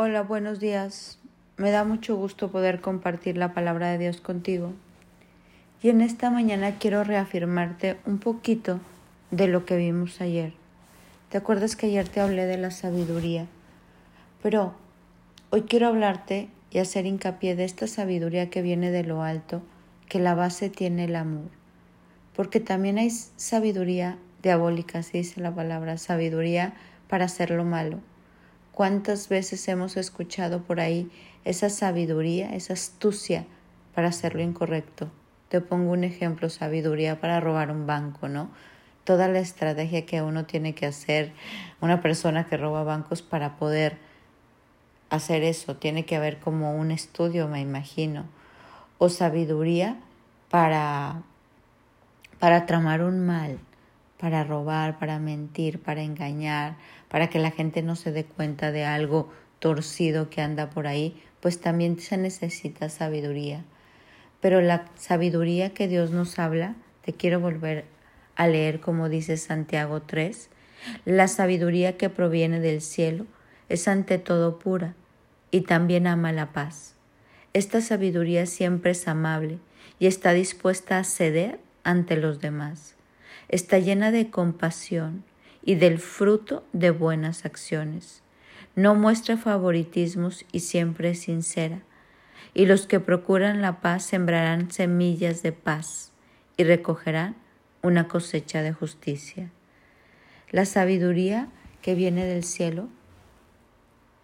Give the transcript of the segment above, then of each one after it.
Hola, buenos días. Me da mucho gusto poder compartir la palabra de Dios contigo. Y en esta mañana quiero reafirmarte un poquito de lo que vimos ayer. ¿Te acuerdas que ayer te hablé de la sabiduría? Pero hoy quiero hablarte y hacer hincapié de esta sabiduría que viene de lo alto, que la base tiene el amor. Porque también hay sabiduría diabólica, así dice la palabra, sabiduría para hacer lo malo ¿Cuántas veces hemos escuchado por ahí esa sabiduría, esa astucia para hacer lo incorrecto? Te pongo un ejemplo, sabiduría para robar un banco, ¿no? Toda la estrategia que uno tiene que hacer, una persona que roba bancos para poder hacer eso, tiene que haber como un estudio, me imagino, o sabiduría para, para tramar un mal, para robar, para mentir, para engañar, para que la gente no se dé cuenta de algo torcido que anda por ahí, pues también se necesita sabiduría. Pero la sabiduría que Dios nos habla, te quiero volver a leer como dice Santiago 3, la sabiduría que proviene del cielo es ante todo pura y también ama la paz. Esta sabiduría siempre es amable y está dispuesta a ceder ante los demás. Está llena de compasión y del fruto de buenas acciones. No muestra favoritismos y siempre es sincera. Y los que procuran la paz sembrarán semillas de paz y recogerán una cosecha de justicia. La sabiduría que viene del cielo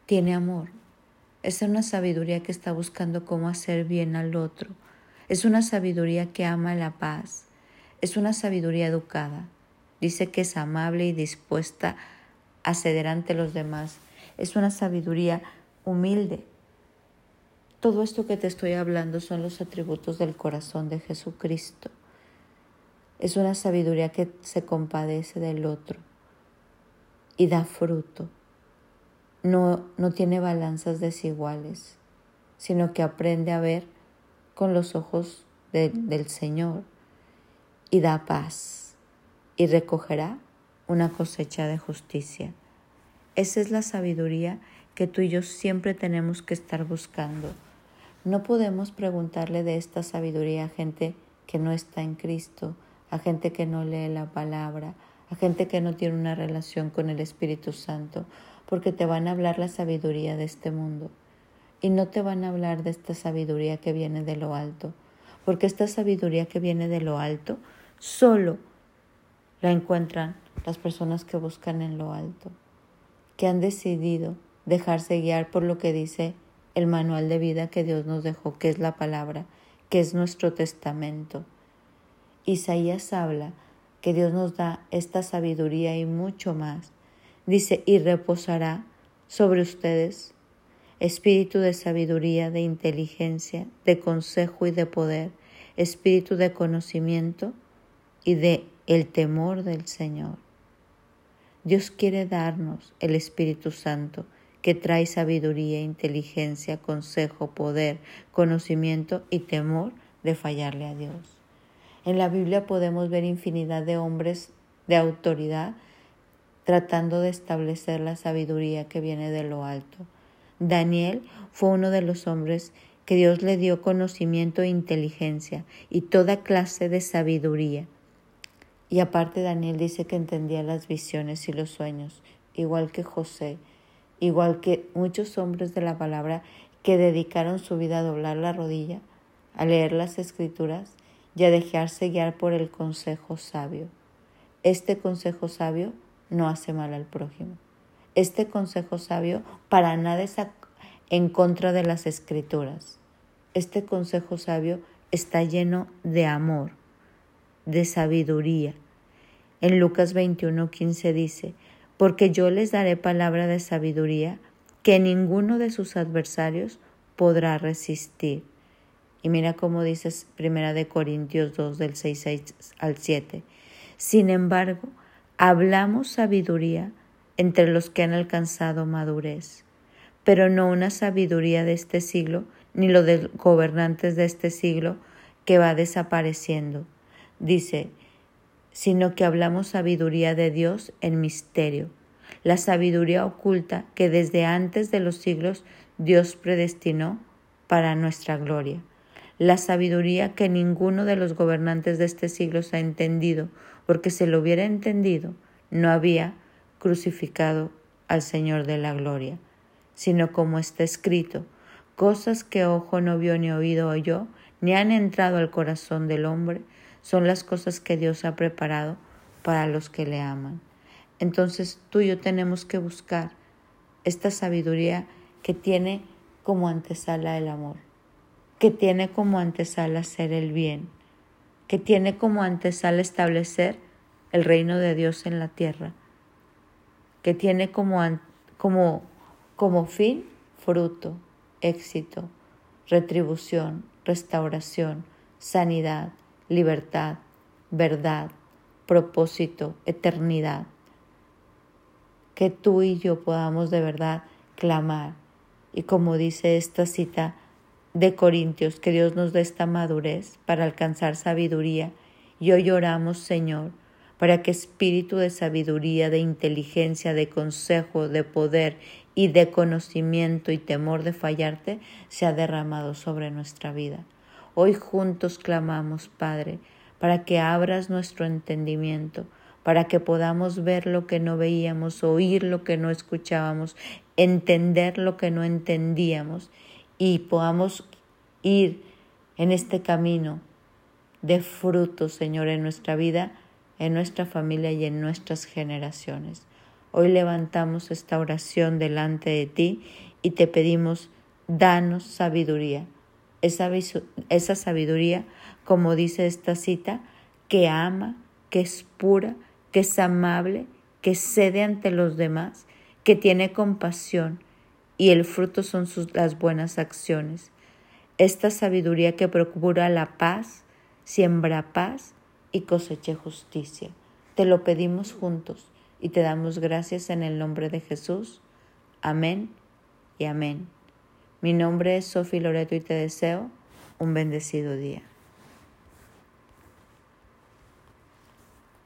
tiene amor. Es una sabiduría que está buscando cómo hacer bien al otro. Es una sabiduría que ama la paz. Es una sabiduría educada. Dice que es amable y dispuesta a ceder ante los demás. Es una sabiduría humilde. Todo esto que te estoy hablando son los atributos del corazón de Jesucristo. Es una sabiduría que se compadece del otro y da fruto. No, no tiene balanzas desiguales, sino que aprende a ver con los ojos del Señor y da paz y recogerá una cosecha de justicia. Esa es la sabiduría que tú y yo siempre tenemos que estar buscando. No podemos preguntarle de esta sabiduría a gente que no está en Cristo, a gente que no lee la palabra, a gente que no tiene una relación con el Espíritu Santo, porque te van a hablar la sabiduría de este mundo y no te van a hablar de esta sabiduría que viene de lo alto, porque esta sabiduría que viene de lo alto solo la encuentran las personas que buscan en lo alto, que han decidido dejarse guiar por lo que dice el manual de vida que Dios nos dejó, que es la palabra, que es nuestro testamento. Isaías habla que Dios nos da esta sabiduría y mucho más. Dice, y reposará sobre ustedes espíritu de sabiduría, de inteligencia, de consejo y de poder, espíritu de conocimiento y de el temor del Señor. Dios quiere darnos el Espíritu Santo que trae sabiduría, inteligencia, consejo, poder, conocimiento y temor de fallarle a Dios. En la Biblia podemos ver infinidad de hombres de autoridad tratando de establecer la sabiduría que viene de lo alto. Daniel fue uno de los hombres que Dios le dio conocimiento e inteligencia y toda clase de sabiduría y aparte Daniel dice que entendía las visiones y los sueños, igual que José, igual que muchos hombres de la palabra que dedicaron su vida a doblar la rodilla, a leer las escrituras y a dejarse guiar por el consejo sabio. Este consejo sabio no hace mal al prójimo. Este consejo sabio para nada es en contra de las escrituras. Este consejo sabio está lleno de amor de sabiduría. En Lucas 21:15 dice, porque yo les daré palabra de sabiduría que ninguno de sus adversarios podrá resistir. Y mira cómo dice Primera de Corintios 2 del 6 al 7. Sin embargo, hablamos sabiduría entre los que han alcanzado madurez, pero no una sabiduría de este siglo, ni lo de gobernantes de este siglo que va desapareciendo. Dice, sino que hablamos sabiduría de Dios en misterio, la sabiduría oculta que desde antes de los siglos Dios predestinó para nuestra gloria, la sabiduría que ninguno de los gobernantes de este siglo se ha entendido, porque si lo hubiera entendido, no había crucificado al Señor de la gloria, sino como está escrito, cosas que ojo no vio ni oído oyó, ni han entrado al corazón del hombre, son las cosas que Dios ha preparado para los que le aman. Entonces tú y yo tenemos que buscar esta sabiduría que tiene como antesala el amor, que tiene como antesala hacer el bien, que tiene como antesala establecer el reino de Dios en la tierra, que tiene como, como, como fin fruto, éxito, retribución, restauración, sanidad, libertad, verdad, propósito, eternidad. Que tú y yo podamos de verdad clamar. Y como dice esta cita de Corintios, que Dios nos dé esta madurez para alcanzar sabiduría. Y hoy oramos, Señor, para que espíritu de sabiduría, de inteligencia, de consejo, de poder y de conocimiento y temor de fallarte sea derramado sobre nuestra vida. Hoy juntos clamamos, Padre, para que abras nuestro entendimiento, para que podamos ver lo que no veíamos, oír lo que no escuchábamos, entender lo que no entendíamos y podamos ir en este camino de frutos, Señor, en nuestra vida, en nuestra familia y en nuestras generaciones. Hoy levantamos esta oración delante de ti y te pedimos, danos sabiduría, esa, esa sabiduría, como dice esta cita, que ama, que es pura, que es amable, que cede ante los demás, que tiene compasión, y el fruto son sus, las buenas acciones. Esta sabiduría que procura la paz, siembra paz y coseche justicia. Te lo pedimos juntos y te damos gracias en el nombre de Jesús. Amén y amén. Mi nombre es Sofi Loreto y te deseo un bendecido día.